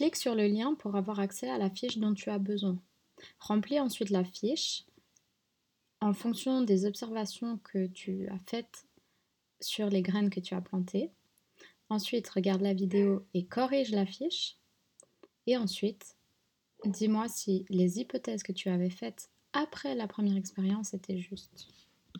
Clique sur le lien pour avoir accès à la fiche dont tu as besoin. Remplis ensuite la fiche en fonction des observations que tu as faites sur les graines que tu as plantées. Ensuite, regarde la vidéo et corrige la fiche. Et ensuite, dis-moi si les hypothèses que tu avais faites après la première expérience étaient justes.